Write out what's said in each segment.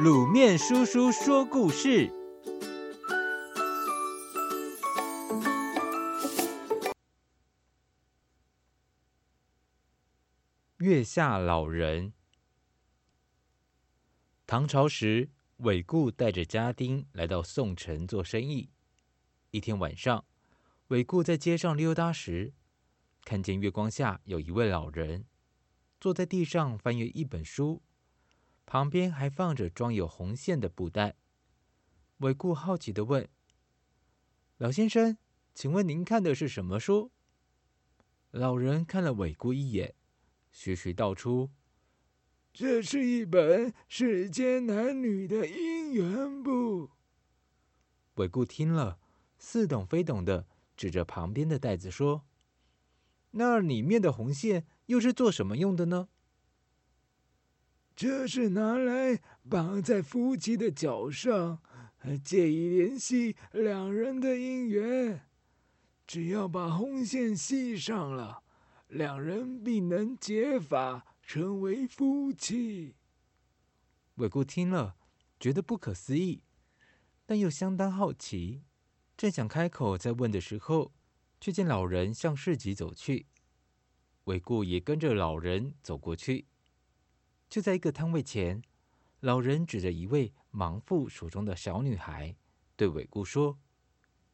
卤面叔叔说故事：月下老人。唐朝时，韦固带着家丁来到宋城做生意。一天晚上，韦固在街上溜达时，看见月光下有一位老人坐在地上翻阅一本书。旁边还放着装有红线的布袋。韦固好奇地问：“老先生，请问您看的是什么书？”老人看了韦固一眼，徐徐道出：“这是一本世间男女的姻缘簿。”韦固听了，似懂非懂的指着旁边的袋子说：“那里面的红线又是做什么用的呢？”这是拿来绑在夫妻的脚上，借以联系两人的姻缘。只要把红线系上了，两人必能结发，成为夫妻。韦固听了，觉得不可思议，但又相当好奇，正想开口再问的时候，却见老人向市集走去。韦固也跟着老人走过去。就在一个摊位前，老人指着一位盲妇手中的小女孩，对韦固说：“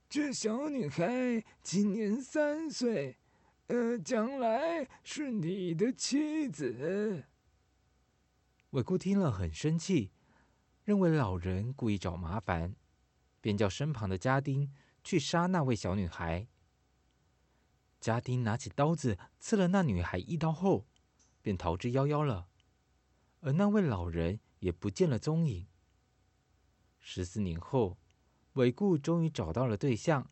这小女孩今年三岁，呃，将来是你的妻子。”韦固听了很生气，认为老人故意找麻烦，便叫身旁的家丁去杀那位小女孩。家丁拿起刀子刺了那女孩一刀后，便逃之夭夭了。而那位老人也不见了踪影。十四年后，韦固终于找到了对象。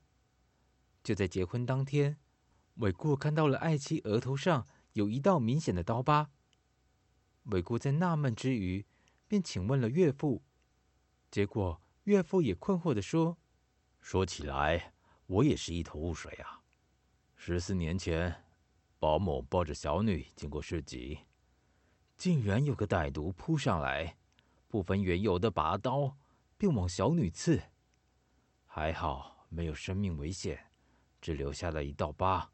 就在结婚当天，韦固看到了爱妻额头上有一道明显的刀疤。韦固在纳闷之余，便请问了岳父。结果岳父也困惑地说：“说起来，我也是一头雾水啊。十四年前，保姆抱着小女经过市集。”竟然有个歹徒扑上来，不分缘由的拔刀，便往小女刺。还好没有生命危险，只留下了一道疤。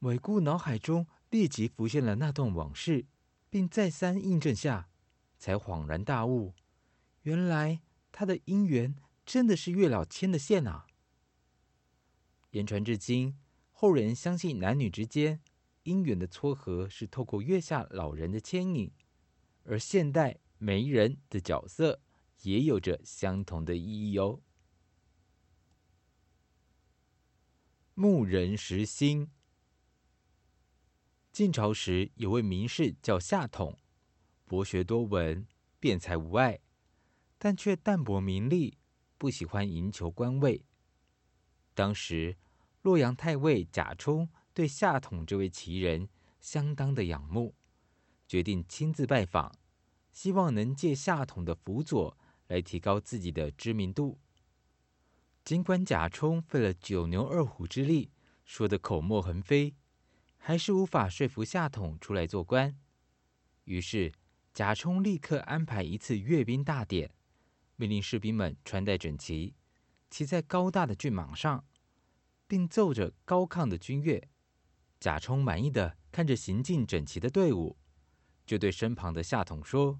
韦固脑海中立即浮现了那段往事，并再三印证下，才恍然大悟：原来他的姻缘真的是月老牵的线啊！言传至今，后人相信男女之间。姻缘的撮合是透过月下老人的牵引，而现代媒人的角色也有着相同的意义哦。牧人时薪。晋朝时有位名士叫夏统，博学多闻，辩才无碍，但却淡泊名利，不喜欢赢求官位。当时洛阳太尉贾充。对夏统这位奇人相当的仰慕，决定亲自拜访，希望能借夏统的辅佐来提高自己的知名度。尽管贾充费了九牛二虎之力，说得口沫横飞，还是无法说服夏统出来做官。于是贾充立刻安排一次阅兵大典，命令士兵们穿戴整齐，骑在高大的骏马上，并奏着高亢的军乐。贾充满意的看着行进整齐的队伍，就对身旁的夏统说：“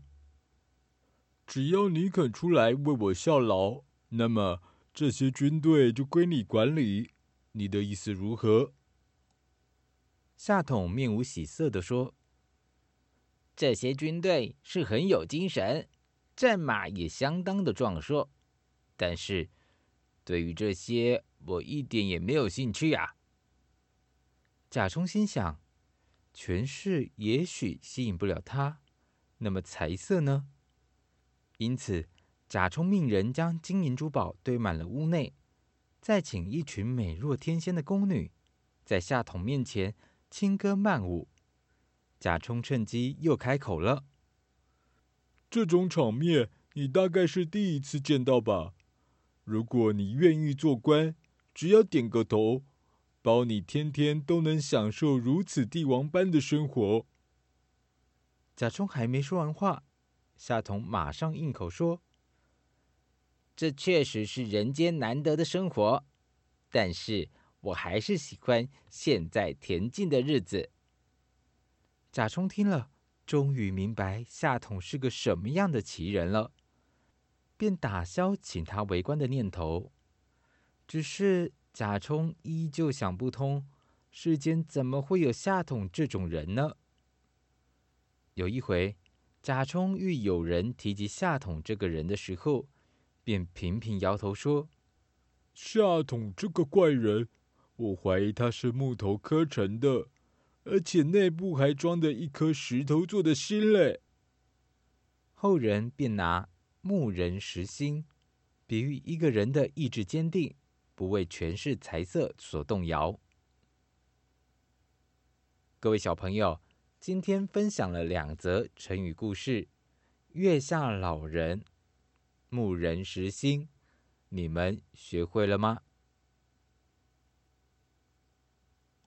只要你肯出来为我效劳，那么这些军队就归你管理。你的意思如何？”夏统面无喜色的说：“这些军队是很有精神，战马也相当的壮硕，但是对于这些，我一点也没有兴趣啊。”贾充心想，权势也许吸引不了他，那么财色呢？因此，贾充命人将金银珠宝堆满了屋内，再请一群美若天仙的宫女，在夏统面前轻歌曼舞。贾充趁机又开口了：“这种场面，你大概是第一次见到吧？如果你愿意做官，只要点个头。”保你天天都能享受如此帝王般的生活。贾充还没说完话，夏童马上应口说：“这确实是人间难得的生活，但是我还是喜欢现在恬静的日子。”贾充听了，终于明白夏统是个什么样的奇人了，便打消请他为官的念头。只是贾充依旧想不通，世间怎么会有夏统这种人呢？有一回，贾充遇有人提及夏统这个人的时候，便频频摇头说：“夏统这个怪人，我怀疑他是木头刻成的。”而且内部还装着一颗石头做的心嘞。后人便拿木人石心，比喻一个人的意志坚定，不为权势财色所动摇。各位小朋友，今天分享了两则成语故事：月下老人、木人石心，你们学会了吗？